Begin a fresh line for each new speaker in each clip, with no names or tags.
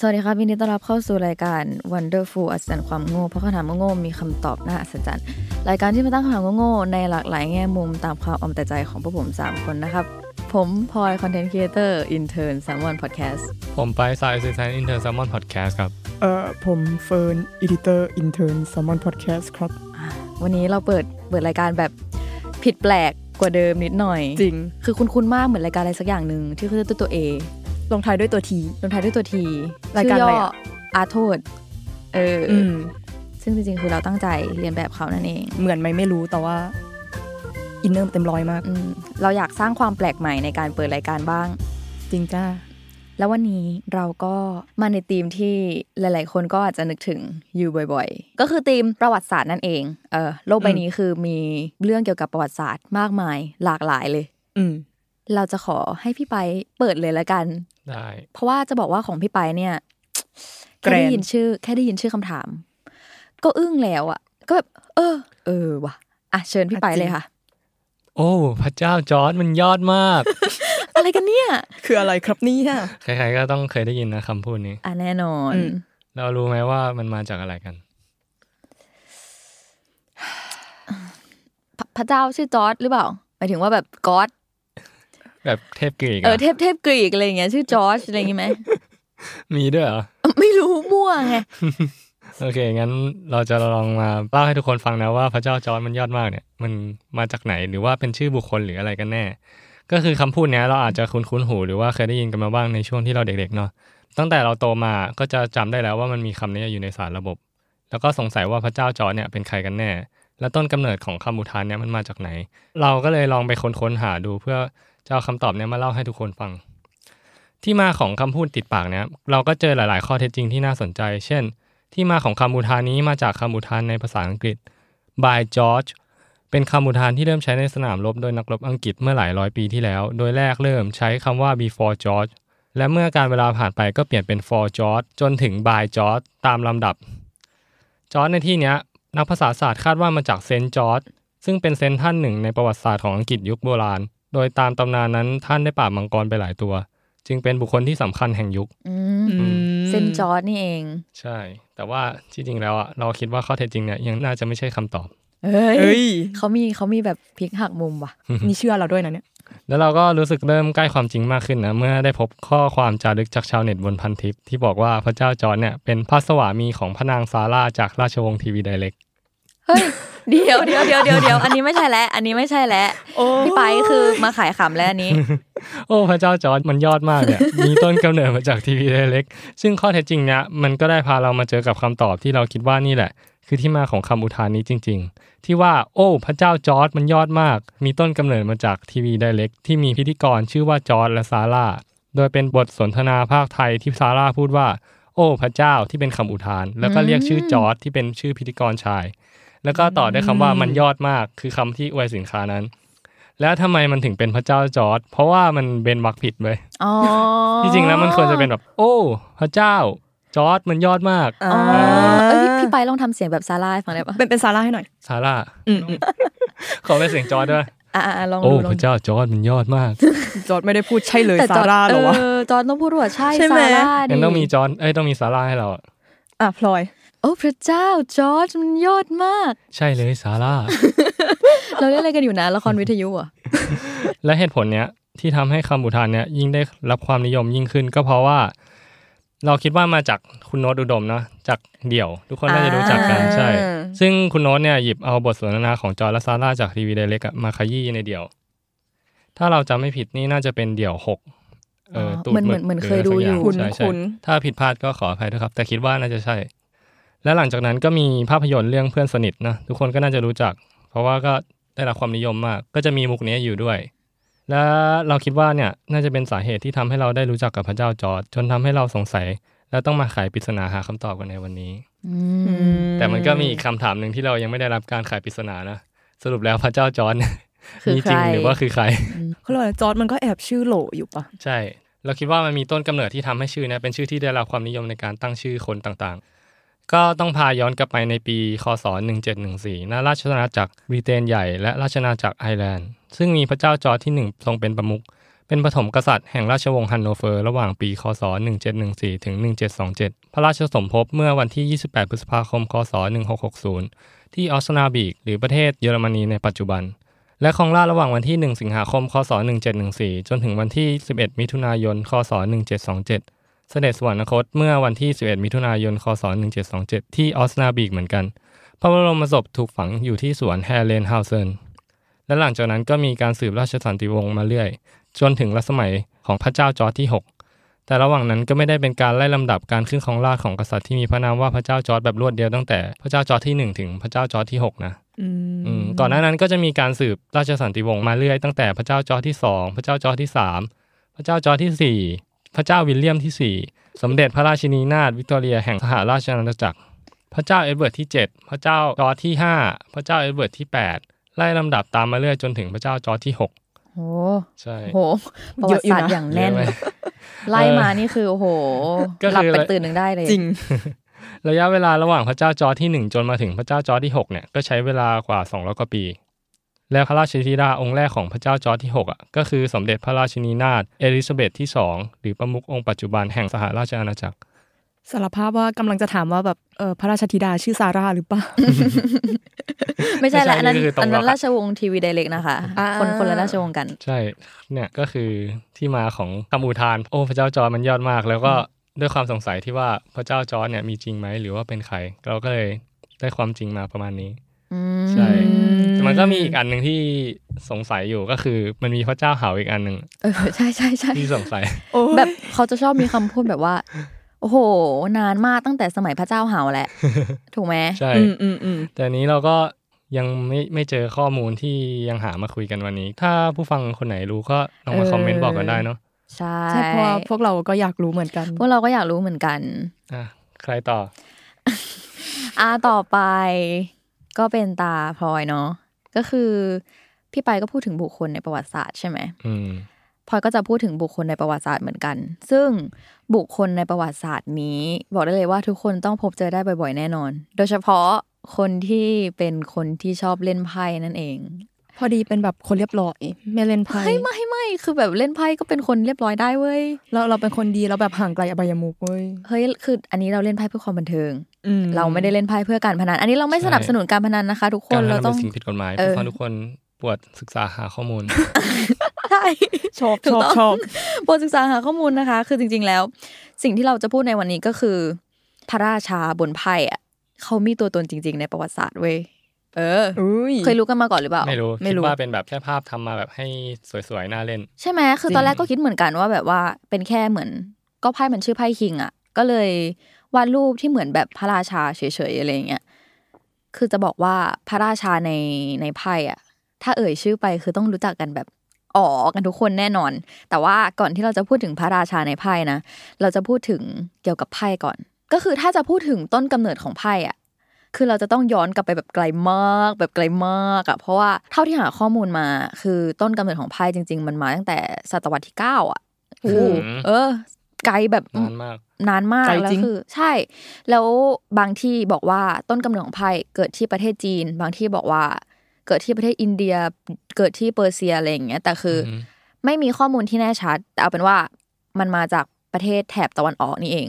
สวัสดีครับยินดีต้อนรับเข้าสู่รายการ Wonderful อัศจรรย์ความโง่เพราะคำถามโง่ๆมีคำตอบน่าอัศจรรย์รายการที่มาตั้งคำถามโง่ๆในหลากหลายแง่มุมตามความเอาแต่ใจของพวกผม 3 คนนะครับ ผมพลอย content creator intern Salmon Podcast
ผมไปสายสื่อสาร intern Salmon Podcast ครับ
เอ่อผมเฟิร์น editor intern Salmon Podcast ครับ
วันนี้เราเปิดเปิดรายการแบบผิดแปลกกว่าเดิมนิดหน่อย
จริง
คือคุ้นๆมากเหมือนรายการอะไรสักอย่างหนึ่งที่คือตัวตัวเอ
ลงท้ายด้วยตัวที
ลงท้ายด้วยตัวที
รายการอะไรอะ
อาโทษ เอออ
อืม
ซึ่งจริงๆคือเราตั้งใจเรียนแบบเขานั่นเอง
เหมือนไหมไม่รู้แต่ว่าอินเนอร์เต็มร้อยมาก
อืมเราอยากสร้างความแปลกใหม่ในการเปิดรายการบ้าง
จริงจ้า
แล้ววันนี้เราก็มาในธีมที่หลาย ๆ คนก็อาจจะนึกถึงอยู่บ่อย ๆ ก็คือธีมประวัติศาสตร์นั่นเองเออโลกใบนี้คือมีเรื่องเกี่ยวกับประวัติศาสตร์มากมายหลากหลายเลย
อืม
เราจะขอให้พี่ไปเปิดเลยละกัน
ได้
เพราะว่าจะบอกว่าของพี่ไปเนี่ย
แกร
แค่
น
ได้ยินชื่อ แค่ได้ยินชื่อคำถาม ก็อึ้งแล้วอะ ก็แบบเออ เออว่ะอะเชิญพี่ไปเลยค่ะ
โอ้พระเจ้าจอร์ดมันยอดมาก
อะไรกันเนี่ย
คืออะไรครับเนี่ย
ใครๆก็ต้องเคยได้ยินนะคำพูดนี้
อะแน่นอน
อืม
เรารู้ไหมว่ามันมาจากอะไรกัน
พระพระเจ้าชื่อจอร์ดหรือเปล่าหมายถึงว่าแบบก็อด
แบบเทพกรีก
เออ
อะ
เทพเทพกรีกอะไรอย่างเงี้ยชื่อจอร์จอะไรอย่างงี้ไหม
มีด้วยเหรอ
ไม่รู้มั่วไง
โอเค งั้นเราจะลองมาเล่าให้ทุกคนฟังนะว่าพระเจ้าจอร์ดมันยอดมากเนี่ย มันมาจากไหนหรือว่าเป็นชื่อบุคคลหรืออะไรกันแน่ ก็คือคำพูดเนี้ยเราอาจจะคุ้นๆหูหรือว่าเคยได้ยินกันมาบ้างในช่วงที่เราเด็กๆเนาะตั้งแต่เราโตมาก็จะจำได้แล้วว่ามันมีคำนี้อยู่ในสารระบบ แล้วก็สงสัยว่าพระเจ้าจอร์จเนี่ยเป็นใครกันแน่ และต้นกำเนิดของคำอุทานเนี่ยมันมาจากไหน เราก็เลยลองไปค้นๆหาดูเพื่อจะเอาคำตอบเนี่ยมาเล่าให้ทุกคนฟัง ที่มาของคำพูดติดปากเนี่ยเราก็เจอหลาย ๆ ข้อเท็จจริงที่น่าสนใจ เช่น ที่มาของคำอุทานนี้มาจากคำอุทานในภาษาอังกฤษ by George เป็นคำอุทานที่เริ่มใช้ในสนามรบโดยนักรบอังกฤษเมื่อหลายร้อยปีที่แล้ว โดยแรกเริ่มใช้คำว่า before George และเมื่อการเวลาผ่านไปก็เปลี่ยนเป็น for George จนถึง by George ตามลำดับจอร์จในที่เนี้ย นักภาษาศาสตร์คาดว่ามาจากเซนต์จอร์จซึ่งเป็นเซนต์ท่านหนึ่งในประวัติศาสตร์ของอังกฤษยุคโบราณ โดยตามตำนานนั้นท่านได้ปราบมังกรไปหลายตัว จึงเป็นบุคคลที่สำคัญแห่งยุค
อื
อื
ม
ม
เซนต์จอร์จนี่เอง
ใช่ แต่ว่าที่จริงแล้วอะเราคิดว่าข้อเท็จจริงเนี่ยยังน่าจะไม่ใช่คำตอบ
เฮ้ย
เอ้ย
เขามีเขามีแบบพลิกหักมุมว่ะ
นี่เชื่อเราด้วยนะเนี่ย
แล้วเราก็รู้สึกเริ่มใกล้ความจริงมากขึ้นนะเมื่อได้พบข้อความจารึกจากชาวเน็ตบนพันทิปที่บอกว่าพระเจ้าจอร์จเนี่ยเป็นพระสวามีของพระนางซาร่าจากราชวงศ์ TV Direct เฮ้
ยเดี๋ยวเดี๋ยวเดี๋ยวเดี๋ยวเดี๋ยวอันนี้ไม่ใช่แล้วอันนี้ไม่ใช่แล้วพี่ไปคือมาขายขำแล้วอันนี้
โอ้พระเจ้าจอร์จมันยอดมากเนี่ยมีต้นกำเนิดมาจากทีวีไดเล็ก ซึ่งข้อเท็จจริงเนี่ยมันก็ได้พาเรามาเจอกับคำตอบที่เราคิดว่านี่แหละ คือที่มาของคำอุทานนี้จริง ๆ ที่ว่า โอ้ พระเจ้าจอร์จมันยอดมาก มีต้นกำเนิดมาจากทีวีไดเล็กที่มีพิธีกรชื่อว่าจอร์จและซาร่าโดยเป็นบทสนทนาภาคไทยที่ซาร่าพูดว่า โอ้ พระเจ้าที่เป็นคำอุทาน แล้วก็เรียกชื่อจอร์จที่เป็นชื่อพิธีกรชาย แล้วก็ต่อด้วยคำว่ามันยอดมากคือคำที่อวยสินค้านั้น แล้วทำไมมันถึงเป็นพระเจ้าจอร์จเพราะว่ามันเป็นวรรคผิดเว้ย
อ๋อ
ที่จริงแล้วมันควรจะเป็นแบบ โอ้ พระเจ้าจอร์จมันยอดมาก
อ๋อเอ้ยพี่พี่ไปลองทำเสียงแบบซาร่าให้ฟังได้ปะ
เป็นเป็นซาร่าให้หน่อย
ซาร่า
อืมอืม
ขอเป็นเสียงจอร์จด้วย
อ่าลอง
โอ้
ดูลอ
พ
ง
ระเจ้าจอร์จมันยอดมาก
จอร์จไม่ได้พูดใช่เลย
แต่
ซา
จอร์จ
ร่าเหรอวะ
เออจอร์จต้องพูดว่าใช่
ใช่ไหม
ซาร่าดิ
งั้นต้องมีจอร์จเอ้ยต้องมีซาร่าให้เราอะ
อะพลอย
โอ้พระเจ้าจอร์จมันยอดมาก
ใช่เลยซาร่า
เราเล่นอะไรกันอยู่นะละครวิทยุอะ
และเหตุผลเนี้ยที่ทำให้คำอุทานเนี้ยยิ่งได้รับความนิยมยิ่งขึ้น ก็เพราะว่า เราคิดว่ามาจากคุณโน้ตอุดมเนาะจากเดี่ยว ทุกคนน่าจะรู้จักกัน
อ่า
ใช่ ซึ่งคุณโน้ตเนี่ยหยิบเอาบทสนทนาของจอร์จและซาร่าจาก TV Direct มาขยี้ในเดี่ยว ถ้าเราจำไม่ผิดนี่น่าจะเป็นเดี่ยวหกเออ
อ๋อ
ตูด
เหมือน
ห
เหมือนเหมือนเคยดูอยู่
หรืะไรสักางใช่ใช่
คุ้น
ถ้าผิดพลาดก็ขออภัยด้วยครับ แต่คิดว่าน่าจะใช่ และหลังจากนั้นก็มีภาพยนตร์เรื่องเพื่อนสนิทนะทุกคนก็น่าจะรู้จัก เพราะว่าก็ได้รับความนิยมมาก ก็จะมีมุกนี้อยู่ด้วย และเราคิดว่าเนี่ยน่าจะเป็นสาเหตุที่ทำให้เราได้รู้จักกับพระเจ้าจอร์จจนทำให้เราสงสัย และต้องมาไขปริศนาหาคำตอบกันในวันนี้
อืม
แต่มันก็มีอีกคำถามหนึ่งที่เรายังไม่ได้รับการไขปริศนานะสรุปแล้วพระเจ้าจอร์จเนี่ย
คือ
มีจริง
ใคร
หรือว่าคือใคร
เขาเรียกว่าจอร์จมันก็แอบชื่อโหลอยู่ปะ
ใช่ เราคิดว่ามันมีต้นกำเนิดที่ทำให้ชื่อเนี้เป็นชื่อที่ได้รับความนิยมในการตั้งชื่อคนต่างๆ ก็ต้องพาย้อนกลับไปในปีคศ 1714ณราชอาณาจักรบริเตนใหญ่และราชอาณาจักรไอร์แลนด์ ซึ่งมีพระเจ้าจอร์จที่หนึ่งทรงเป็นประมุข เป็นปฐมกษัตริย์แห่งราชวงศ์ฮันโนเวอร์ระหว่างปี คศ 1714 ถึง 1727 พระราชสมภพเมื่อวันที่ 28 พฤษภาคม คศ 1660 ที่ออสนาบรึค หรือประเทศเยอรมนีในปัจจุบัน และครองราชย์ระหว่างวันที่ 1 สิงหาคม คศ 1714 จนถึงวันที่ 11 มิถุนายน คศ 1727 เสด็จสวรรคตเมื่อวันที่ 11 มิถุนายน คศ 1727 ที่ออสนาบรึคเหมือนกัน พระบรมศพถูกฝังอยู่ที่สวนแฮร์เรนเฮาเซน และหลังจากนั้นก็มีการสืบราชสันติวงศ์มาเรื่อย จนถึงรัชสมัยของพระเจ้าจอร์จที่ 6 แต่ระหว่างนั้นก็ไม่ได้เป็นการไล่ลำดับการขึ้นครองราชย์ของกษัตริย์ที่มีพระนามว่าพระเจ้าจอร์จแบบรวดเดียวตั้งแต่พระเจ้าจอร์จที่ 1 ถึงพระเจ้าจอร์จที่ 6 นะ
อืม
อืมก่อนหน้านั้นก็จะมีการสืบราชสันติวงศ์มาเรื่อยตั้งแต่พระเจ้าจอร์จที่สองพระเจ้าจอร์จที่สามพระเจ้าจอร์จที่สี่ พระเจ้าวิลเลียมที่สี่สมเด็จพระราชินีนาถวิกตอเรียแห่งสหราชอาณาจักร พระเจ้าเอ็ดเวิร์ดที่เจ็ดพระเจ้าจอร์จที่ห้าพระเจ้าเอ็ดเวิร์ดที่แปดไล่ลำดับตามมาเรื่อยจนถึงพระเจ้าจอร์จที่หก
โอ้
ใช่
โหประวัติศาสตร์อย่างแน่น
เยอะไหม
ไล่มานี่คือโอ้โห
ก็คือ
หลับไปตื่นหนึ่งได้เลย
จริง
ระยะเวลาระหว่างพระเจ้าจอร์จที่หนึ่งจนมาถึงพระเจ้าจอร์จที่หกเนี่ยก็ใช้เวลากว่า200กว่าปี และพระราชธิดาองค์แรกของพระเจ้าจอร์จที่ 6 อะ ก็คือสมเด็จพระราชินีนาถเอลิซาเบธที่สองหรือประมุของค์ปัจจุบันแห่งสหราชอาณาจักร
สารภาพว่ากำลังจะถามว่าแบบเออพระราชธิดาชื่อซาร่าหรือเปล่า
ไม่ใช่ละอันนั้น
ไม่ใช่นี่คือตรง
อันนั้น
หรอก
ราชวงศ์ TV Direct นะคะ
อ่า
คนคนละราชวงศ์กัน
ใช่เนี่ยก็คือที่มาของคำอุทาน โอ้พระเจ้าจอร์จมันยอดมาก แล้วก็ด้วยความสงสัยที่ว่าพระเจ้าจอร์จเนี่ยมีจริงไหมหรือว่าเป็นใคร เราก็เลยได้ความจริงมาประมาณนี้
อืม
ใช่แต่มันก็มีอีกอันหนึ่งที่สงสัยอยู่ก็คือ มันมีพระเจ้าเหาอีกอันหนึ่ง
เออใช่ใช่ใช่
ที่สงสัย
โอ้ย
แบบเขาจะชอบมีคำพูดแบบว่า โอ้โห นานมากตั้งแต่สมัยพระเจ้าเห่าแหละ ถูกไหม
ใช่
อืมอืมอืม
แต่อันนี้เราก็ยังไม่ไม่เจอข้อมูลที่ยังหามาคุยกันวันนี้ ถ้าผู้ฟังคนไหนรู้ก็ลองมาคอมเมนต์บอกกันได้เนาะ
ใช่
ใช่เพราะว่าพวกเราก็อยากรู้เหมือนกัน
พวกเราก็อยากรู้เหมือนกัน
อะใครต่อ
อ่าต่อไป ก็เป็นตาพลอยเนาะก็คือพี่ไปก็พูดถึงบุคคลในประวัติศาสตร์ใช่ไหม
อืม
พลอยก็จะพูดถึงบุคคลในประวัติศาสตร์เหมือนกัน ซึ่งบุคคลในประวัติศาสตร์นี้ บอกได้เลยว่าทุกคนต้องพบเจอได้บ่อยๆ แน่นอน โดยเฉพาะคนที่เป็นคนที่ชอบเล่นไพ่นั่นเอง
พอดีเป็นแบบคนเรียบร้อยไม่เล่นไพ่
ไม่ไม่ไม่คือแบบเล่นไพ่ก็เป็นคนเรียบร้อยได้เว้ย
เราเราเป็นคนดีเราแบบห่างไกลอบายมุกเว้ย
เฮ้ยคือ อันนี้เราเล่นไพ่เพื่อความบันเทิง
อื
เราไม่ได้เล่นไพ่เพื่อการพนัน อันนี้เราไม่
ใช่
สนับสนุนการพนันนะคะ ทุกค
การ
น
พนั
เรา
น
ต้
เป็
อง
นสิ่งผิดกฎหมาย
เออ
ผู้ฟังทุกคนปวดศึกษาหาข้อมูล
ใช่
ชอบ
ถู
ช
ก
อบ
ต้อง
ชอบ
บทศึกษาหาข้อมูลนะคะ คือจริง ๆ แล้ว สิ่งที่เราจะพูดในวันนี้ก็คือ พระราชาบนไพ่อะเขามีตัวตนจริง ๆ ในประวัติศาสตร์เว้ยเออ
อุ้ย
เคยรู้กันมาก่อนหรือเปล่า
ไม่รู้
ไม่
คิด
รู้
ว่าเป็นแบบแค่ภาพทำมาแบบให้สวยๆน่าเล่น
ใช่ไหมคือตอนแรกก็คิดเหมือนกันว่าแบบว่าเป็นแค่เหมือน ก็ไพ่มันชื่อไพ่คิงอะ ก็เลย วาดรูปที่เหมือนแบบพระราชาเฉยๆอะไรอย่างเงี้ยคือจะบอกว่าพระราชาในในไพ่อะ ถ้าเอ่ยชื่อไปคือต้องรู้จักกันแบบอ๋อกันทุกคนแน่นอน แต่ว่าก่อนที่เราจะพูดถึงพระราชาในไพ่นะเราจะพูดถึงเกี่ยวกับไพ่ก่อน ก็คือถ้าจะพูดถึงต้นกำเนิดของไพ่อะคือเราจะต้องย้อนกลับไปแบบไกลมากแบบไกลมากอะเพราะว่าเท่าที่หาข้อมูลมา คือต้นกำเนิดของไพ่จริง ๆ มันมาตั้งแต่ศตวรรษที่เก้าอะคือ
ม
เออ ไกลแบบ
นานมาก
นานมาก
ไกล
แล้ว
จริง
คือใช่ แล้วบางที่บอกว่าต้นกำเนิดของไพ่เกิดที่ประเทศจีน บางที่บอกว่าเกิดที่ประเทศอินเดียเกิดที่เปอร์เซียอะไรอย่างเงี้ยแต่คืออ
ม
ไม่มีข้อมูลที่แน่ชัด แต่เอาเป็นว่ามันมาจากประเทศแถบตะวันออกนี่เอง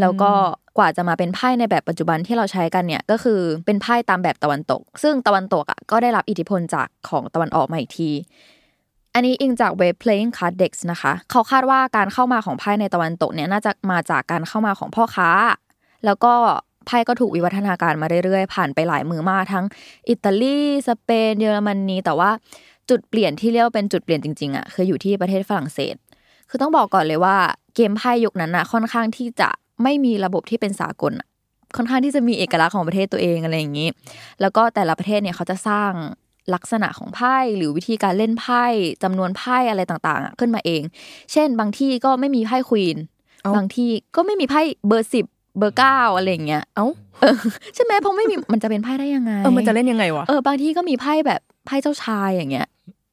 แล้วก็กว่าจะมาเป็นไพ่ในแบบปัจจุบันที่เราใช้กันเนี่ยก็คือเป็นไพ่ตามแบบตะวันตก ซึ่งตะวันตกอะก็ได้รับอิทธิพลจากของตะวันออกมาอีกที อันนี้อิงจากเว็บ Playing Card Dex นะคะ เขาคาดว่าการเข้ามาของไพ่ในตะวันตกเนี่ยน่าจะมาจากการเข้ามาของพ่อค้า แล้วก็ไพ่ก็ถูกวิวัฒนาการมาเรื่อยๆ ผ่านไปหลายมือมากทั้งอิตาลีสเปนเยอรมนีแต่ว่าจุดเปลี่ยนที่เรียกว่าเป็นจุดเปลี่ยนจริงๆอะคืออยู่ที่ประเทศฝรั่งเศส คือต้องบอกก่อนเลยว่าเกมไพ่ยุคนั้นอะค่อนข้างที่จะไม่มีระบบที่เป็นสากลค่อนข้างที่จะมีเอกลักษณ์ของประเทศตัวเองอะไรอย่างนี้ แล้วก็แต่ละประเทศเนี่ยเขาจะสร้าง ลักษณะของไพ่หรือวิธีการเล่นไพ่จำนวนไพ่อะไรต่างๆอะขึ้นมาเอง เช่น บางที่ก็ไม่มีไพ่ควีน
เอ้า
บางที่ก็ไม่มีไพ่เบอร์สิบเบอร์เก้าอะไรอย่างเงี้ย
เอ้า
เออใช่ไหมเพราะไม่มีมันจะเป็นไพ่ได้ยังไง
เออมันจะเล่นยังไงวะ
เออบางที่ก็มีไพ่แบบไพ่เจ้าชายอย่างเงี้ย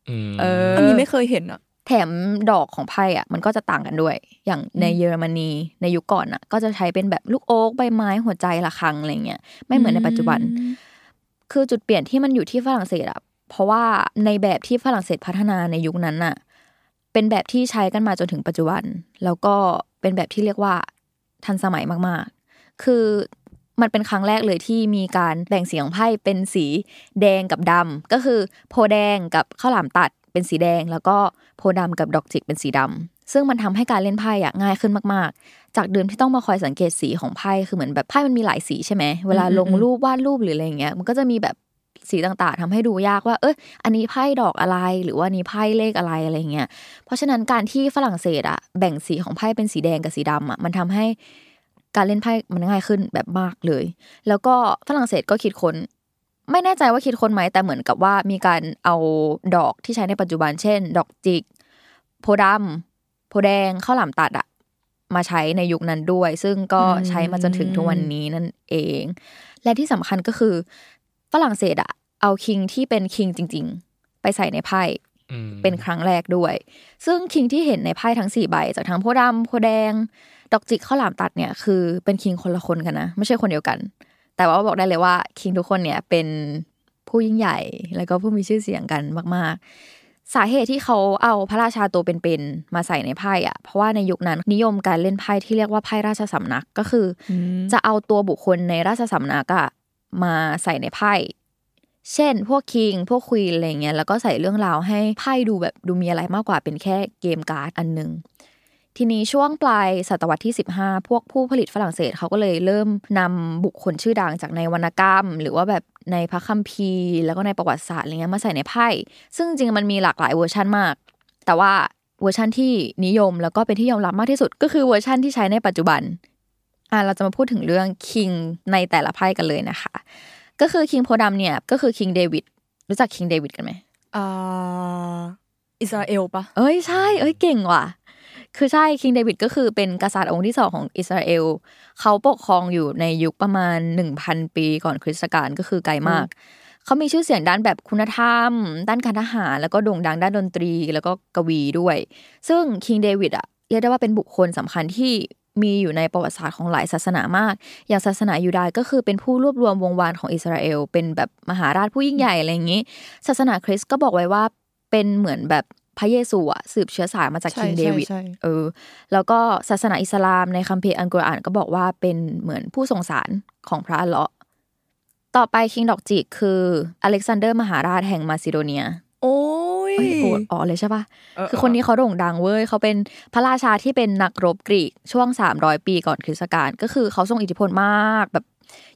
อืม
เออ
อันนี้ไม่เคยเห็นอะ
แถมดอกของไพ่อะมันก็จะต่างกันด้วย อย่างในเยอรมนีในยุคก่อนอะ ก็จะใช้เป็นแบบลูกโอ๊กใบไม้หัวใจระฆังอะไรเงี้ยไม่เหมือนในปัจจุบัน คือจุดเปลี่ยนที่มันอยู่ที่ฝรั่งเศสอะเพราะว่าในแบบที่ฝรั่งเศสพัฒนาในยุคนั้นน่ะ เป็นแบบที่ใช้กันมาจนถึงปัจจุบัน แล้วก็เป็นแบบที่เรียกว่าทันสมัยมากๆ คือมันเป็นครั้งแรกเลยที่มีการแบ่งสีของไพ่เป็นสีแดงกับดำก็คือโพแดงกับข้าวหลามตัดเป็นสีแดง แล้วก็โพธิ์ดำกับดอกจิกเป็นสีดำซึ่งมันทำให้การเล่นไพ่อะง่ายขึ้นมากๆ จากเดิมที่ต้องมาคอยสังเกตสีของไพ่คือเหมือนแบบไพ่มันมีหลายสีใช่ไหมเวลาลงรูปวาดรูปหรืออะไรอย่างเงี้ยมันก็จะมีแบบสีต่างๆทำให้ดูยากว่า เอยอันนี้ไพ่ดอกอะไร หรือว่านี้ไพ่เลขอะไรอะไรเงี้ย เพราะฉะนั้นการที่ฝรั่งเศสอะแบ่งสีของไพ่เป็นสีแดงกับสีดำอะมันทำให้การเล่นไพ่มันง่ายขึ้นแบบมากเลย แล้วก็ฝรั่งเศสก็คิดค้น ไม่แน่ใจว่าคิดค้นไหมแต่เหมือนกับว่ามีการเอาดอกที่ใช้ในปัจจุบันเช่น ดอกจิก โพธิ์ดำโพธิ์แดงข้าวหลามตัดอะ มาใช้ในยุคนั้นด้วย ซึ่งก็ใช้มาจนถึงทุกวันนี้นั่นเอง และที่สำคัญก็คือฝรั่งเศสอะเอาคิงที่เป็นคิงจริง ๆ ไปใส่ในไพ่
อืม
เป็นครั้งแรกด้วย ซึ่งคิงที่เห็นในไพ่ทั้งสี่ใบ จากทั้งโพธิ์ดำโพธิ์แดง ดอกจิกข้าวหลามตัดเนี่ยคือเป็นคิงคนละคนกันนะ ไม่ใช่คนเดียวกัน แต่ว่าบอกได้เลยว่าคิงทุกคนเนี่ยเป็นผู้ยิ่งใหญ่ แล้วก็ผู้มีชื่อเสียงกันมาก ๆ สาเหตุที่เขาเอาพระราชาตัวเป็นๆมาใส่ในไพ่อะเพราะว่าในยุคนั้นนิยมการเล่นไพ่ที่เรียกว่าไพ่ราชสำนักก็คือ จะเอาตัวบุคคลในราชสำนักอะมาใส่ในไพ่ เช่น พวกคิง พวกควีนอะไรเงี้ย แล้วก็ใส่เรื่องราวให้ไพ่ดูแบบดูมีอะไรมากกว่าเป็นแค่เกมการ์ดอันหนึ่งทีนี้ช่วงปลายศตวรรษที่ 15 พวกผู้ผลิตฝรั่งเศสเขาก็เลยเริ่มนำบุคคลชื่อดังจากในวรรณกรรม หรือว่าแบบ ในพระคัมภีร์ แล้วก็ในประวัติศาสตร์อะไรเงี้ยมาใส่ในไพ่ ซึ่งจริงๆมันมีหลากหลายเวอร์ชันมาก แต่ว่าเวอร์ชันที่นิยมแล้วก็เป็นที่ยอมรับมากที่สุดก็คือเวอร์ชันที่ใช้ในปัจจุบันอะเราจะมาพูดถึงเรื่องคิงในแต่ละไพ่กันเลยนะคะ ก็คือคิงโพธิ์ดำเนี่ยก็คือคิงเดวิดรู้จักคิงเดวิดกันไหม
อ่าอิสราเอลปะ
เอ้ยใช่ เอ้ยเก่งว่ะ คือใช่คิงเดวิดก็คือเป็นกษัตริย์องค์ที่สองของอิสราเอลเขาปกครองอยู่ในยุคประมาณ1,000ปีก่อนคริสตกาลก็คือไกลมาก เขามีชื่อเสียงด้านแบบคุณธรรม ด้านการทหาร แล้วก็โด่งดังด้านดนตรีแล้วก็กวีด้วย ซึ่งคิงเดวิดอะเรียกได้ว่าเป็นบุคคลสำคัญที่มีอยู่ในประวัติศาสตร์ของหลายศาสนามาก อย่างศาสนายูดาห์ก็คือเป็นผู้รวบรวมวงวานของอิสราเอล เป็นแบบมหาราชผู้ยิ่งใหญ่อะไรอย่างนี้ ศาสนาคริสต์ก็บอกไว้ว่าเป็นเหมือนแบบ พระเยซูอะสืบเชื้อสายมาจาก
ใช่
คิงเดวิด
ใช่ใช่
เออ แล้วก็ศาสนาอิสลามในคัมภีร์อัลกุรอานก็บอกว่าเป็นเหมือนผู้ทรงสารของพระอัลเลาะห์ต่อไปคิงดอกจิกคืออเล็กซานเดอร์มหาราชแห่งมาซิโดเนีย
โอ้ย
เอ้ยโอดอ๋อเลยใช่ปะ
เออ
คือคนนี้เขาโด่งดังเว้ยเขาเป็นพระราชาที่เป็นนักรบกรีกช่วง 300 ปีก่อนคริสตกาลก็คือเขาทรงอิทธิพลมากแบบ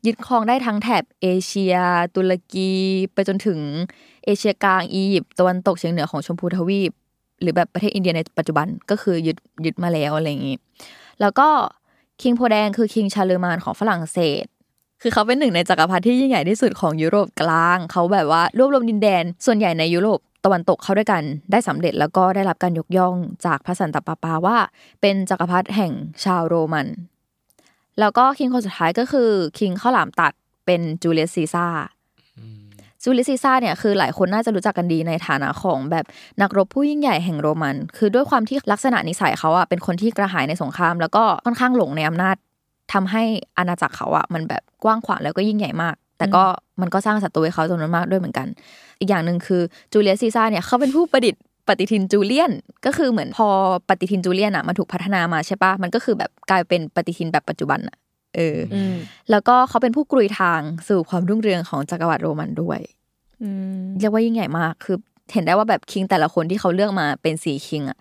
ยึดครองได้ทั้งแถบเอเชีย ตุรกีไปจนถึง เอเชียกลางอียิปต์ตะวันตกเฉียงเหนือของชมพูทวีป หรือแบบประเทศอินเดียในปัจจุบันก็คือยึดยึดมาแล้วอะไรอย่างนี้ แล้วก็คิงโพแดงคือคิงชาร์เลอมาญของฝรั่งเศส คือเขาเป็นหนึ่งในจักรพรรดิที่ยิ่งใหญ่ที่สุดของยุโรปกลาง เขาแบบว่ารวบรวมดินแดน ส่วนใหญ่ในยุโรปตะวันตกเข้าด้วยกันได้สำเร็จแล้วก็ได้รับการยกย่องจากพระสันตะปาปาว่า เป็นจักรพรรดิแห่งชาวโรมัน แล้วก็คิงคนสุดท้ายก็คือคิงข้าวหลามตัดเป็นจูเลียสซีซ่าร์ จูเลียสซีซ่าร์เนี่ยคือหลายคนน่าจะรู้จักกันดีในฐานะของแบบนักรบผู้ยิ่งใหญ่แห่งโรมัน คือด้วยความที่ลักษณะนิสัยเขาอะเป็นคนที่กระหายในสงคราม แล้วก็ค่อนข้างหลงในอำนาจทำให้อาณาจักรเขาอะมันแบบกว้างขวางแล้วก็ยิ่งใหญ่มาก แต่ก็มันก็สร้างศัตรูให้เขาจำนวนมากด้วยเหมือนกัน อีกอย่างหนึ่งคือจูเลียสซีซ่าร์เนี่ยเขาเป็นผู้ประดิษฐ์ปฏิทินจูเลียนก็คือเหมือนพอปฏิทินจูเลียนอะมันถูกพัฒนามาใช่ปะมันก็คือแบบกลายเป็นปฏิทินแบบปัจจุบันอะ เอออ
อืม
แล้วก็เขาเป็นผู้กรุยทางสู่ความรุ่งเรืองของจักรวรรดิโรมันด้วย
อืม
เรียกว่ายิ่งใหญ่มาก คือ เห็นได้ว่าแบบคิงแต่ละคนที่เขาเลือกมาเป็นสีคิงอะ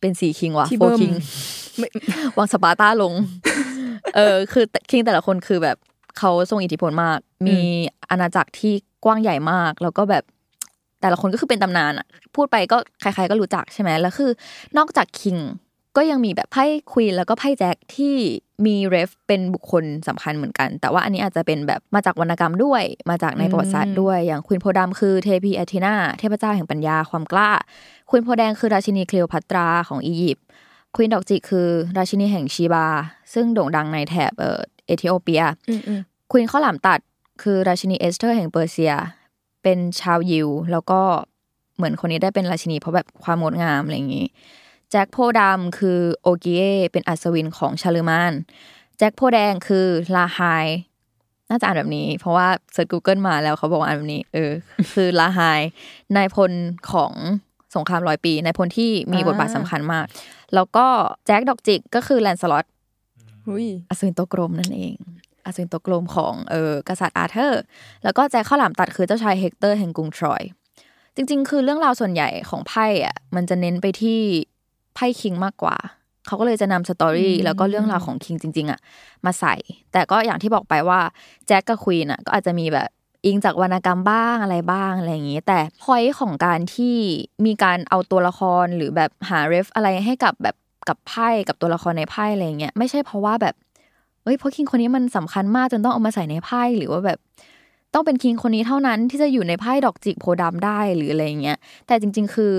เป็นสีคิงว่ะ
ที่
โฟ
เบิ้ม
คิง
ไม่
วางสปาร์ต้าลง เออ คือคิงแต่ละคนคือแบบเขาทรงอิทธิพลมาก มีอาณาจักรที่กว้างใหญ่มาก แล้วก็แบบแต่ละคนก็คือเป็นตำนานอะพูดไปก็ใคร ๆก็รู้จักใช่ไหมแล้วคือ นอกจากคิง ก็ยังมีแบบไพ่ควีนแล้วก็ไพ่แจ็คที่มี ref เป็นบุคคลสำคัญเหมือนกัน แต่ว่าอันนี้อาจจะเป็นแบบมาจากวรรณกรรมด้วย มาจากในประวัติศาสตร์ด้วย อย่างควีนโพธิ์ดำคือเทพีแอธีนาเทพเจ้าแห่งปัญญาความกล้า ควีนโพธิ์แดงคือราชินีคลีโอพัตราของอียิปต์ ควีนดอกจิกคือราชินีแห่งชีบา ซึ่งโด่งดังในแถบเอ่อเอธิโอเปีย
อืมอืม
ควีนข้าวหลามตัดคือราชินีเอสเธอร์แห่งเปอร์เซีย เป็นชาวยิว แล้วก็เหมือนคนนี้ได้เป็นราชินีเพราะแบบความงดงามอะไรอย่างนี้ แจ็คโพธิ์ดำคือโอเกียเป็นอัศวินของชาร์เลอมาญ แจ็คโพธิ์แดงคือลาไฮน่าจะอ่านแบบนี้ เพราะว่า search Google มาแล้วเขาบอกว่าอ่านแบบนี้ เออ คือลาไฮนายพลของสงครามร้อยปีนายพลที่มีบทบาทสำคัญมาก แล้วก็แจ็คดอกจิกก็คือแลนสล็อต
อุ้ย
อัศวินโต๊ะกลมนั่นเองอัศวินโต๊ะกลมของเออกษัตริย์อาเธอร์ แล้วก็แจ็คข้าวหลามตัดคือเจ้าชายเฮกเตอร์แห่งกรุงทรอย จริง ๆ คือเรื่องราวส่วนใหญ่ของไพ่อะมันจะเน้นไปที่ ไพ่คิงมากกว่า เขาก็เลยจะนำ story แล้วก็เรื่องราวของคิงจริง ๆอะมาใส่ แต่ก็อย่างที่บอกไปว่าแจ็คกับควีนอะก็อาจจะมีแบบอิงจากวรรณกรรมบ้างอะไรบ้างอะไรอย่างนี้ แต่พอยของการที่มีการเอาตัวละครหรือแบบหาเรฟอะไรให้กับแบบกับไพ่กับตัวละครในไพ่อะไรอย่างเงี้ยไม่ใช่เพราะว่าแบบเอ้ยเพราะคิงคนนี้มันสำคัญมากจนต้องเอามาใส่ในไพ่หรือว่าแบบ ต้องเป็นคิงคนนี้เท่านั้นที่จะอยู่ในไพ่ดอกจิกโพธิ์ดำได้หรืออะไรอย่างเงี้ยแต่จริง ๆ คือ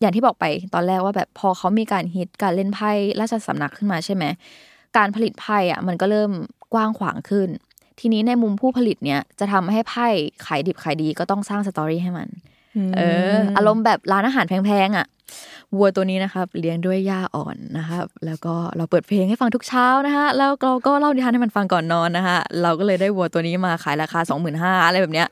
อย่างที่บอกไปตอนแรกว่าแบบพอเขามีการฮิตการเล่นไพ่ราชสำนักขึ้นมาใช่ไหมการผลิตไพ่อะมันก็เริ่มกว้างขวางขึ้น ทีนี้ในมุมผู้ผลิตเนี่ยจะทำให้ไพ่ขายดิบขายดีก็ต้องสร้าง story ให้มัน เออ อารมณ์แบบร้านอาหารแพงๆอะวัวตัวนี้นะครับ เลี้ยงด้วยหญ้าอ่อนนะครับ แล้วก็เราเปิดเพลงให้ฟังทุกเช้านะคะแล้วเราก็เล่านิทานให้มันฟังก่อนนอนนะคะเราก็เลยได้วัวตัวนี้มาขายราคา 2 5 0 0 0อะไรแบบเนี้ย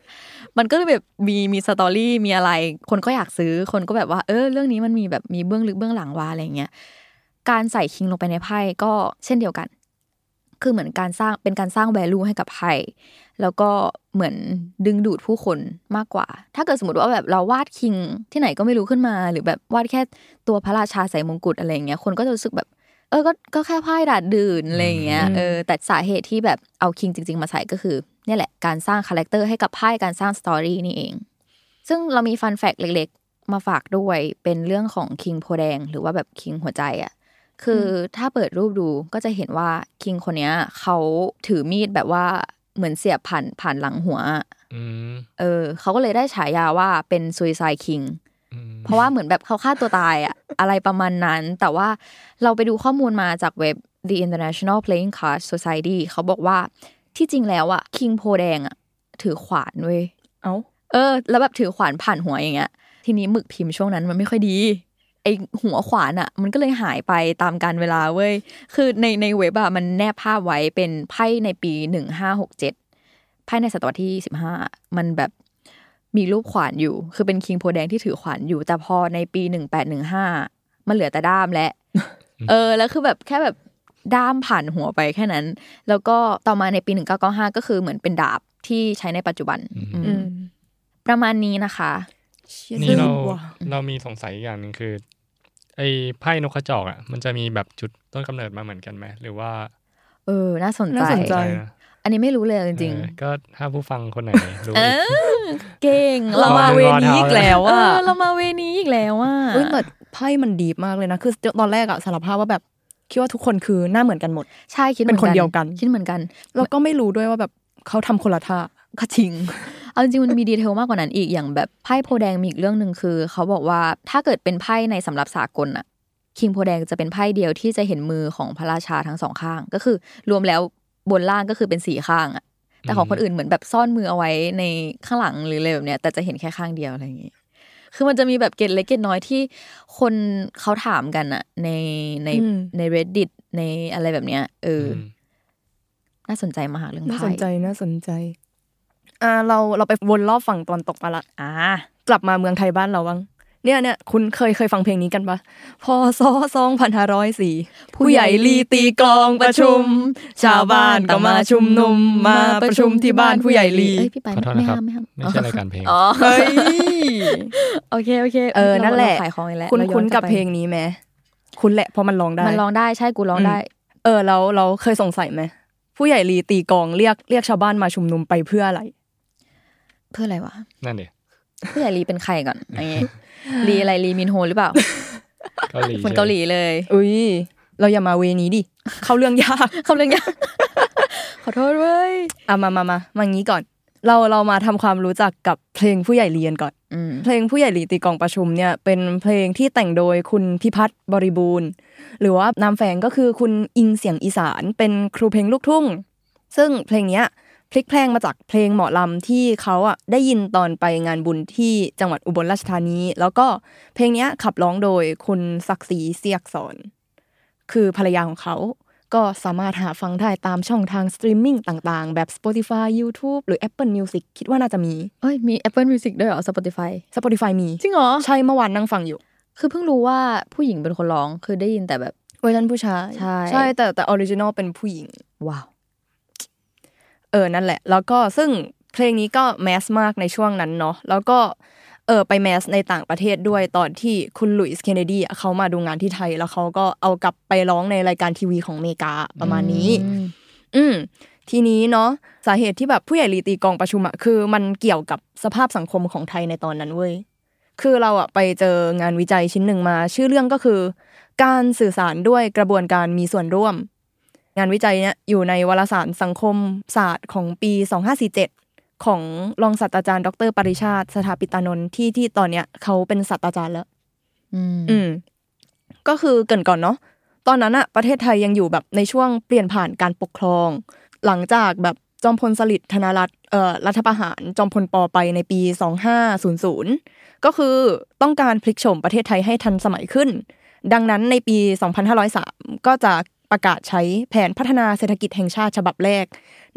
มันก็เลยแบบมีมี story มีอะไร คนก็อยากซื้อคนก็แบบว่าเออเรื่องนี้มันมีแบบมีเบื้องลึกเบื้องหลังว่าอะไรเงี้ยการใส่คิงลงไปในไพ่ก็เช่นเดียวกัน คือเหมือนการสร้างเป็นการสร้าง value ให้กับไพ่แล้วก็เหมือนดึงดูดผู้คนมากกว่า ถ้าเกิดสมมติว่าแบบเราวาดคิงที่ไหนก็ไม่รู้ขึ้นมา หรือแบบวาดแค่ตัวพระราชาใส่มงกุฎอะไรอย่างเงี้ยคนก็จะรู้สึกแบบ เออก็ก็แค่ไพ่ดาดดื่นอะไรอย่างเงี้ยเออแต่สาเหตุที่แบบเอาคิงจริง ๆ มาใส่ก็คือเนี่ยแหละการสร้าง character ให้กับไพ่การสร้าง story นี่เอง ซึ่งเรามี fun fact เล็ก ๆ มาฝากด้วยเป็นเรื่องของคิงโพแดง หรือว่าแบบคิงหัวใจอะ คือถ้าเปิดรูปดูก็จะเห็นว่าคิงคนเนี้ยเขาถือมีดแบบว่าเหมือนเสียบผ่านผ่านหลังหัวอะ
อืม
เออเขาก็เลยได้ฉายาว่าเป็นซุยไซคิง
อืม
เพราะว่าเหมือนแบบเขาฆ่าตัวตายอะอะไรประมาณนั้น แต่ว่าเราไปดูข้อมูลมาจากเว็บ The International Playing Card Society เขาบอกว่าที่จริงแล้วอะคิงโพแดงอะถือขวานเว้ย
เอ้า
เออ แล้วแบบถือขวานผ่านหัวอย่างเงี้ย ทีนี้หมึกพิมพ์ช่วงนั้นมันไม่ค่อยดี ไอหัวขวานอะมันก็เลยหายไปตามการเวลาเว้ย คือในในเว็บอะมันแนบภาพไว้เป็นไพ่ในปีหนึ่งห้าหกเจ็ดไพ่ในศตวรรษที่สิบห้ามันแบบมีรูปขวานอยู่ คือเป็นคิงโพแดงที่ถือขวานอยู่ แต่พอในปีหนึ่งแปดหนึ่งห้ามันเหลือแต่ด้ามและ เออ แล้วคือแบบแค่แบบด้ามผ่านหัวไปแค่นั้น แล้วก็ต่อมาในปีหนึ่งเก้าเก้าห้าก็คือเหมือนเป็นดาบที่ใช้ในปัจจุบัน อืม
อืม
ประมาณนี้นะคะ
นี่เรา
ว่ะ
เรามีสงสัยอีกอย่างหนึ่งคือ ไอ้ไพ่นกกระจอกอะมันจะมีแบบจุดต้นกำเนิดมาเหมือนกันไหมหรือว่า
เออ น่าสนใจ
น่าสนใจ
อะไรนะ
อันนี้ไม่รู้เลยจริง
เออก็ถ้าผู้ฟังคนไหนรู้
ๆเอ
อีก
อเก่ง
เรา
เรา
มา
มา
เวนี้อีกแล้ว
เอ
อะ
อเรามาเวนี้อีกแล้วอะ
เฮ้ยแต่ไพ่มันดีมากเลยนะคือตอนแรกอะสารภาพว่าแบบคิดว่าทุกคนคือหน้าเหมือนกันหมด
ใช่คิดหมือ
เป็นคนเดียวกัน
คิดเหมือนกัน
แล้วก็ไม่รู้ด้วยว่าแบบเขาทำคนละท่า
ก็จริง เอาจริงๆมันมีดีเทลมากกว่านั้นอีกอย่างแบบไพ่โพธิ์แดงมีอีกเรื่องหนึ่งคือ เขาบอกว่าถ้าเกิดเป็นไพ่ในสำหรับสากลอะคิงโพธิ์แดงจะเป็นไพ่เดียวที่จะเห็นมือของพระราชาทั้งสองข้าง ก็คือ รวมแล้วบนล่างก็คือเป็นสี่ข้างอะแต่ของคนอื่นเหมือนแบบซ่อนมือเอาไว้ในข้างหลังหรืออะไรแบบเนี้ยแต่จะเห็นแค่ข้างเดียวอะไรอย่างงี้คือมันจะมีแบบเกตเล็กเกตน้อยที่คนเขาถามกันอะในใน
อืม
ใน reddit ในอะไรแบบเนี้ยเอออ
ม
น่าสนใจมากเรื่อง
น่า
ไพ่
สนใจน่าสนใจ อ่าเราเราไปวนรอบฝั่งตอนตกมาละ
อ่า
กลับมาเมืองไทยบ้านเราบ้างเนี่ยเนี่ยคุณเคยเคยฟังเพลงนี้กันปะพศสองพันห้าร้อยสี่ผู้ใหญ่ลีตีกลองประชุม ชาวบ้านก็มาชุมนุมมาประชุมที่บ้านผู้ใหญ่ลี
เอ้ยพี่ไป
ขอโทษ
ไม่
นะครับ
ห้ามไม่ห้าม
ไม่ใช่รายการเพลง
อ๋อ
เฮ้ย
โอเคโอเค
เออนั่นแหละ
เราขายของอีกแล้ว
คุณ
เราย้อ
คุ้นกับ
ลัไป
เพลงนี้ไหมคุ้นแหละเพราะมันร้องได้
มันร้องได้ใช่กูร้องได้
เออเราเราเคยสงสัยไหมผู้ใหญ่ลีตีกลองเรียกเรียกชาวบ้านมาชุมนุมไปเพื่ออะไร
เพื่ออะไรวะ
นั่นดิ
ผู้ใหญ่ลีเป็นใครก่อนอย่างงี้ลีอะไรลีมินโฮหรือเปล่า
เกาหลี
คนเกาหลีเลย
อุ้ยเราอย่ามาเวนี้ดิ เข้าเรื่องยาก
คำเรื่องยากขอโทษเว้ย
อะมามามามางี้ก่อน เราเรามาทำความรู้จักกับเพลงผู้ใหญ่เรียนก่อน
อืม
เพลงผู้ใหญ่ลีตีกลองประชุมเนี่ยเป็นเพลงที่แต่งโดยคุณพิพัฒน์บริบูรณ์ หรือว่านามแฝงก็คือคุณอิงเสียงอีสานเป็นครูเพลงลูกทุ่ง ซึ่งเพลงเนี้ย พลิกแพลงมาจากเพลงหมอลำที่เขาอะได้ยินตอนไปงานบุญที่จังหวัดอุบลราชธานี แล้วก็เพลงเนี้ยขับร้องโดยคุณศักดิ์ศรีเสียกสอนคือภรรยาของเขา ก็สามารถหาฟังได้ตามช่องทางสตรีมมิ่งต่างๆ แบบ Spotify YouTube หรือ Apple Music คิดว่าน่าจะมี
เอ้ยมี Apple Music ด้วยเหรอ Spotify
Spotify มี
จริงเหรอ
ใช่เมื่อวานนั่งฟังอยู่
คือเพิ่งรู้ว่าผู้หญิงเป็นคนร้องคือได้ยินแต่แบบ
เวอร์ชันผู้ชาย
ใช่
ใช่แต่แต่ original เป็นผู้หญิง
ว้าว
เออนั่นแหละ แล้วก็ซึ่งเพลงนี้ก็ mass มากในช่วงนั้นเนาะแล้วก็เออไป mass ในต่างประเทศด้วยตอนที่คุณหลุยส์เคนเนดีเขามาดูงานที่ไทย แล้วเขาก็เอากลับไปร้องในรายการทีวีของอเมริกาประมาณนี้
อืม
อืมทีนี้เนาะสาเหตุที่แบบผู้ใหญ่ลีตีกองประชุมอะคือมันเกี่ยวกับสภาพสังคมของไทยในตอนนั้นเว้ยคือเราอะไปเจองานวิจัยชิ้นหนึ่งมา ชื่อเรื่องก็คือ การสื่อสารด้วยกระบวนการมีส่วนร่วม งานวิจัยเนี่ยอยู่ในวารสารสังคมศาสตร์ของปี 2547 ของรองศาสตราจารย์ ดร ปริชาติสถาปิตานนท์ที่ที่ตอนเนี้ยเขาเป็นศาสตราจารย์แล้ว
อืม
อืมก็คือเกรินก่อนเนาะตอนนั้นอะประเทศไทยยังอยู่แบบในช่วงเปลี่ยนผ่านการปกครอง หลังจากแบบจอมพลสฤษดิ์ธนรัตน์เอ่อรัฐประหารจอมพลปไปในปี 2500 ก็คือต้องการพลิกโฉมประเทศไทยให้ทันสมัยขึ้น ดังนั้นในปี 2503 ก็จะ ประกาศใช้แผนพัฒนาเศรษฐกิจแห่งชาติฉบับแรก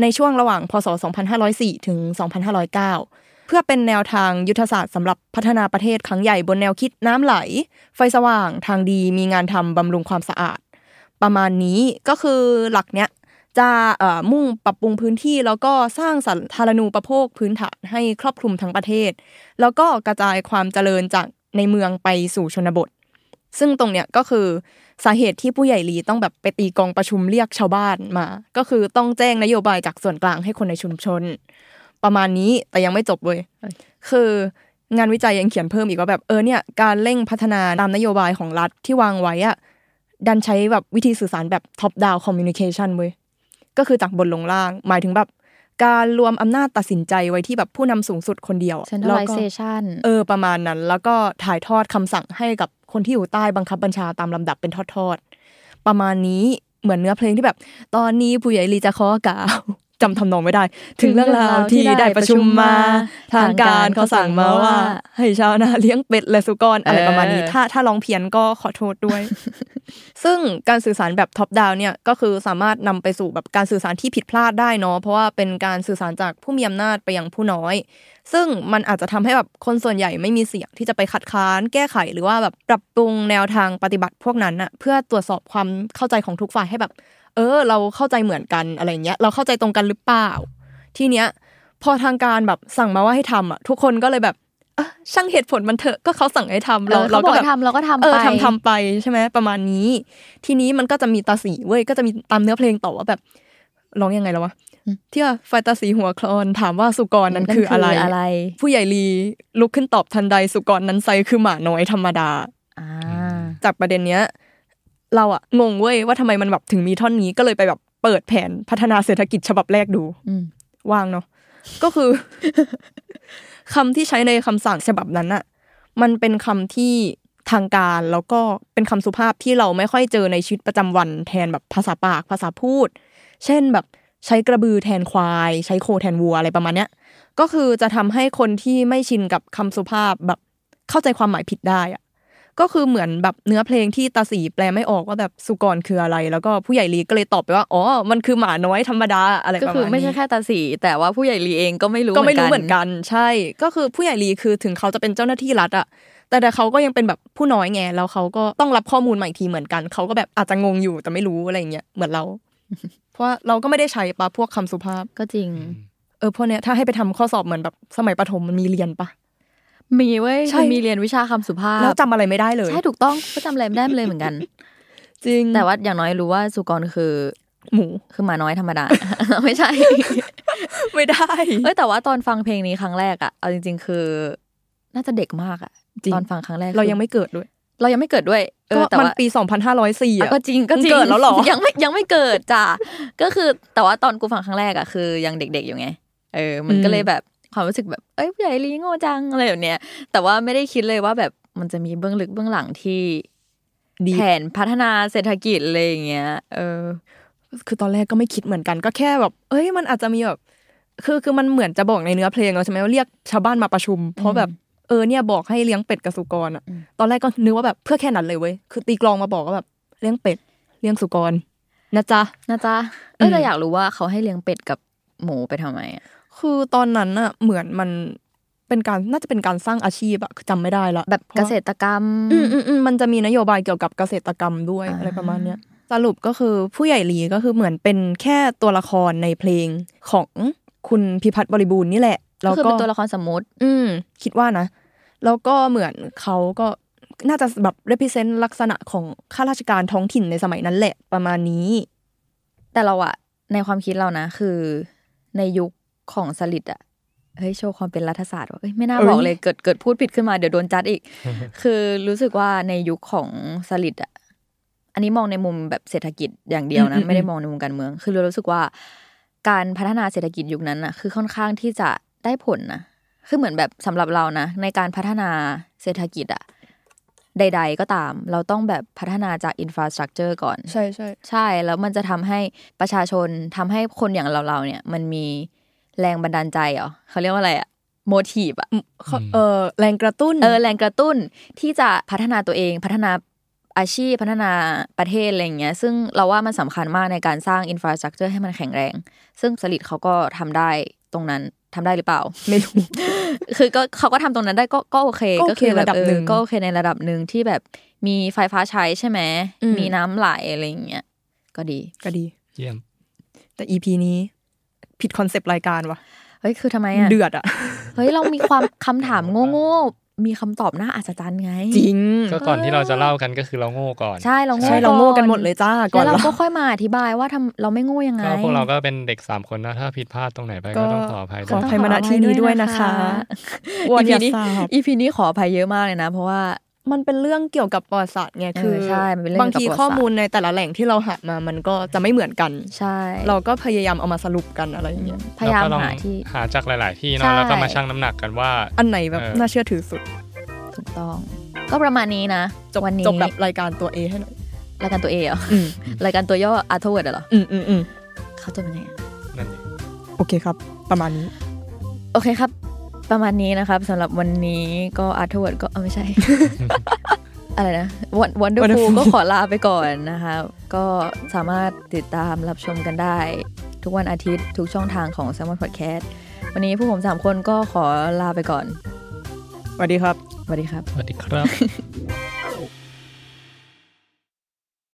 ในช่วงระหว่าง พศ 2504 ถึง 2509 เพื่อเป็นแนวทางยุทธศาสตร์สำหรับพัฒนาประเทศครั้งใหญ่บนแนวคิดน้ำไหล ไฟสว่าง ทางดีมีงานทำบำรุงความสะอาด ประมาณนี้ก็คือหลักเนี้ยจะมุ่งปรับปรุงพื้นที่แล้วก็สร้างสาธารณูปโภคพื้นฐานให้ครอบคลุมทั้งประเทศ แล้วก็กระจายความเจริญจากในเมืองไปสู่ชนบท ซึ่งตรงเนี้ยก็คือสาเหตุที่ผู้ใหญ่ลีต้องแบบไปตีกองประชุมเรียกชาวบ้านมา ก็คือต้องแจ้งนโยบายจากส่วนกลางให้คนในชุมชน ประมาณนี้แต่ยังไม่จบเว้ยคืองานวิจัยยังเขียนเพิ่มอีกว่าแบบเออเนี่ยการเร่งพัฒนาตามนโยบายของรัฐที่วางไว้อะดันใช้แบบวิธีสื่อสารแบบ top down communication เว้ยก็คือจากบนลงล่าง หมายถึงแบบ การรวมอำนาจตัดสินใจไว้ที่แบบผู้นำสูงสุดคนเดียวอะแล้วก็
centralization
เออประมาณนั้น แล้วก็ถ่ายทอดคำสั่งให้กับคนที่อยู่ใต้บังคับบัญชาตามลำดับเป็นทอดๆประมาณนี้เหมือนเนื้อเพลงที่แบบ ตอนนี้ผู้ใหญ่ลีจะขอกล่าว จำทำนองไม่ได้ ถึงเรื่องราวที่ได้ประชุมมาทางการเขาสั่งมาว่า ให้ชาวนาเลี้ยงเป็ดและสุกรอะไรประมาณนี้
เออ
ถ้าถ้าร้องเพี้ยนก็ขอโทษด้วย ซึ่งการสื่อสารแบบท็อปดาวเนี่ยก็คือสามารถนำไปสู่แบบการสื่อสารที่ผิดพลาดได้เนาะเพราะว่าเป็นการสื่อสารจากผู้มีอำนาจไปยังผู้น้อย ซึ่งมันอาจจะทำให้แบบคนส่วนใหญ่ไม่มีเสียงที่จะไปคัดค้าน แก้ไขหรือว่าแบบปรับปรุงแนวทางปฏิบัติพวกนั้นอะเพื่อตรวจสอบความเข้าใจของทุกฝ่ายให้แบบ เออ เราเข้าใจเหมือนกันอะไรเงี้ย เราเข้าใจตรงกันหรือเปล่า ทีเนี้ย พอทางการแบบสั่งมาว่าให้ทำอะทุกคนก็เลยแบบเอะช่างเหตุผลมันเถอะก็เขาสั่งให้ทำ
เรา
เรา
เรา
ก็
ก็
แบบ
ทำเราก็ทำ
เออ
ไป
ทำทำไปใช่ไหมประมาณนี้ ทีนี้มันก็จะมีตาสีเว้ยก็จะมีตามเนื้อเพลงต่อว่าแบบร้องยังไงแล้ววะที่ว่าไฟตาสีหัวคลอนถามว่าสุกรนั้นคืออะไร
อะไร
ผู้ใหญ่ลีลุกขึ้นตอบทันใดสุกรนั้นไซคือหมาน้อยธรรมดา
อ่า
จากประเด็นเนี้ย เราอะงงเว้ยว่าทำไมมันแบบถึงมีท่อนนี้ก็เลยไปแบบเปิดแผนพัฒนาเศรษฐกิจฉบับแรกดู
อืม
ว่างเนาะก็คือคำที่ใช้ในคำสั่งฉบับนั้นอะมันเป็นคำที่ทางการแล้วก็เป็นคำสุภาพที่เราไม่ค่อยเจอในชีวิตประจำวัน แทนแบบภาษาปากภาษาพูด เช่นแบบใช้กระบือแทนควาย ใช้โคแทนวัวอะไรประมาณเนี้ยก็คือจะทำให้คนที่ไม่ชินกับคำสุภาพแบบเข้าใจความหมายผิดได้อะ ก็คือเหมือนแบบเนื้อเพลงที่ตาสีแปลไม่ออกว่าแบบสุกรคืออะไร แล้วก็ผู้ใหญ่ลีก็เลยตอบไปว่าอ๋อมันคือหมาน้อยธรรมดาอะไร
ก็
ประ
คือ
มาณ
ไม่ใช่
นี้
แค่ตาสีแต่ว่าผู้ใหญ่ลีเองก็ไม่รู้
ก็ไม่รู้เหมือนกัน ใช่ ก็คือผู้ใหญ่ลีคือถึงเขาจะเป็นเจ้าหน้าที่รัฐอะแต่แต่เขาก็ยังเป็นแบบผู้น้อยไงแล้วเขาก็ต้องรับข้อมูลใหม่ทีเหมือนกันเขาก็แบบอาจจะงงอยู่แต่ไม่รู้อะไรอย่างเงี้ยเหมือนเรา เพราะว่าเราก็ไม่ได้ใช้ปะพวกคำสุภาพ
ก็จริง
เออพวกเนี้ยถ้าให้ไปทำข้อสอบเหมือนแบบสมัยประถมมันมีเรียนปะ
มีเว้ย
ใช่
มันมีเรียนวิชาคำสุภาพ
แล้วจำอะไรไม่ได้เลย
ใช่ถูกต้องก็จำอะไรไม่ได้เลยเหมือนกัน
จริง
แต่ว่าอย่างน้อยรู้ว่าสุกรคือ
หมู
คือหมาน้อยธรรมดา ไม่ใช่
ไม่ได้
เอ้ยแต่ว่าตอนฟังเพลงนี้ครั้งแรกอะเอาจริง ๆ คือ น่าจะเด็กมากอะ
จริง
ตอนฟังครั้งแรก
เรายังไม่เกิดด้วย
เรายังไม่เกิดด้วยเอ
ก็
อแต่
มัน
ว่า
ปี 2504
อะ
อะ
ก็จริงก็จริง
เกิดแล้วเหรอ
ยังไม่ยังไม่เกิดจ้ะก็คือแต่ว่าตอนกูฟังครั้งแรกอะคือยังเด็ก ๆอยู่ไง เออ มันก็เลยแบบ ความรู้สึกแบบเอ้ยผู้ใหญ่ลีโง่จังอะไรแบบเนี้ยแต่ว่าไม่ได้คิดเลยว่าแบบมันจะมีเบื้องลึกเบื้องหลังที่
ดี
แผนพัฒนาเศรษฐกิจอะไรอย่างเงี้ย เออ
คือตอนแรกก็ไม่คิดเหมือนกัน ก็แค่แบบ เอ้ย มันอาจจะมีแบบ คือคือมันเหมือนจะบอกในเนื้อเพลงแล้วใช่ไหมว่าเรียกชาวบ้านมาประชุม เพราะแบบเออเนี่ยบอกให้เลี้ยงเป็ดกับสุกรอะ
อืม
ตอนแรกก็นึกว่าแบบเพื่อแค่นั้นเลยเว้ย คือตีกลองมาบอกว่าแบบเลี้ยงเป็ดเลี้ยงสุกรนะจ๊ะ
นะจ๊ะเออ
ม
แต่อยากรู้ว่าเขาให้เลี้ยงเป็ดกับหมูไปทำไมอะ
คือตอนนั้นน่ะเหมือนมันเป็นการน่าจะเป็นการสร้างอาชีพอะคือจำไม่ได้ละ
แบบ
พาะ
เกษตรกรรม
อืมอืมอืมมันจะมีนโยบายเกี่ยวกับเกษตรกรรมด้วย
อ่า
อะไรประมาณเนี้ยสรุปก็คือผู้ใหญ่ลีก็คือเหมือนเป็นแค่ตัวละครในเพลงของคุณพิพัฒน์บริบูรณ์นี่แหละ
ก็
แล้ว
คือ
ก็
เป็นตัวละครสมมุติ
อืม คิดว่านะ แล้วก็เหมือนเขาก็น่าจะแบบ represent ลักษณะของข้าราชการท้องถิ่นในสมัยนั้นแหละประมาณนี้
แต่เราอะในความคิดเรานะ คือในยุค ของสลิดอะเฮ้ยโชว์ความเป็นรัฐศาสตร์ว่ะเอ้ยไม่น่า
เอ้ย
บอกเลยเกิดเกิดพูดผิดขึ้นมาเดี๋ยวโดนจัดอีก คือรู้สึกว่าในยุคของสลิดอะอันนี้มองในมุมแบบเศรษฐกิจอย่างเดียวนะ ไม่ได้มองในมุมการเมือง คือเรารู้สึกว่า การพัฒนาเศรษฐกิจยุคนั้นอะคือค่อนข้างที่จะได้ผลนะคือเหมือนแบบสำหรับเรานะ ในการพัฒนาเศรษฐกิจอะใด ๆ ก็ตาม เราต้องแบบพัฒนาจาก infrastructure ก่อน
ใช่ใช่
ใช่แล้วมันจะทำให้ประชาชนทำให้คนอย่างเราๆเนี่ย มันมี แรงบันดาลใจเหรอเขาเรียกว่าอะไรอะ motive อะ
เขาเออแรงกระตุ้น
เออแรงกระตุ้นที่จะพัฒนาตัวเองพัฒนาอาชีพพัฒนาประเทศอะไรอย่างเงี้ย ซึ่งเราว่ามันสำคัญมากในการสร้าง infrastructure ให้มันแข็งแรง ซึ่งสฤษดิ์เขาก็ทำได้ตรงนั้นทำได้หรือเปล่า
ไม่รู้
คือก็เขาก็ทำตรงนั้นได้ก็ก็โอเค
ก็โอเค
คือแบบ
ระดับ
เออ
หนึ่
งก็โอเคในระดับหนึ่งที่แบบมีไฟฟ้าใช้ใช่ไหม
อืม
มีน้ำไหลอะไรอย่างเงี้ยก็ดี
ก็ดี
เยี่ยม
แต่ EP นี้ ผิดคอนเซปต์รายการว่ะ
เฮ้ยคือทำไมอะ
เดือดอะ
เฮ้ยเรามีความคำถามโง่ๆมีคำตอบน่าอัศจรรย์ไง
จริง
ก็ก่อนที่เราจะเล่ากันก็คือเราโง่ก่อน
ใช่เราโง่
ใช่เราโง่กันหมดเลยจ้าก่อน
แล้วเรา
เรา
ก็ค่อยมาอธิบายว่าทำเราไม่โง่ยังไง
ก็พวกเราก็เป็นเด็กสามคนนะถ้าผิดพลาดตรงไหนไปก็ต้องขออภัย
ข
ด้
อ
วย
อภัยมาณที่นี้ด้วยนะคะ
อี
วอ
พี
ย
นี้
ทราบ
อีพีนี้ขออภัยเยอะมากเลยนะ เพราะว่า
มันเป็นเรื่องเกี่ยวกับประวัติศาสตร์ไง
เออ
คือ
ใช่มันเป็นเรื่อง
บาง
เกี่
ที
ยวกับประวัติศาสตร์
ข้อมูลในแต่ละแหล่งที่เราหามามันก็จะไม่เหมือนกัน
ใช่
เราก็พยายามเอามาสรุปกันอะไรอย่างเงี้ย
พยายาม
เรก็ลอง
หาที่
หาจากหลาย ๆ ที่
ใช่
เนาะแล้วก็มาชั่งน้ำหนักกันว่า
อันไหนแบบ
เออ
น่าเชื่อถือสุด
ถูกต้อง ก็ประมาณนี้นะ
จบ
วันนี้
จบแบบรายการตัว A ให้หน่อย
รายการตัวเอเหรอ
อืม
รายการตัวย่ออาร์ทเวิร์ดเหรอ
อืมอืมอืม
เขาจบยังไงอะ
นั่นเอง
โอเคครับ ประมาณนี้
โอเคครับ ประมาณนี้นะครับสำหรับวันนี้ก็อาร์ทเวิร์ดก็เออไม่ใช่ อะไรนะวันวันเดอร์ฟู
Wonderful
ก็ขอลาไปก่อนนะคะก็สามารถติดตามรับชมกันได้ ทุกวันอาทิตย์ทุกช่องทางของ s ซ l m o n Podcast วันนี้พวกผมสามคนก็ขอลาไปก่อน
สวัสดีครับ
สวัสดีครับ
สวัสดีครับ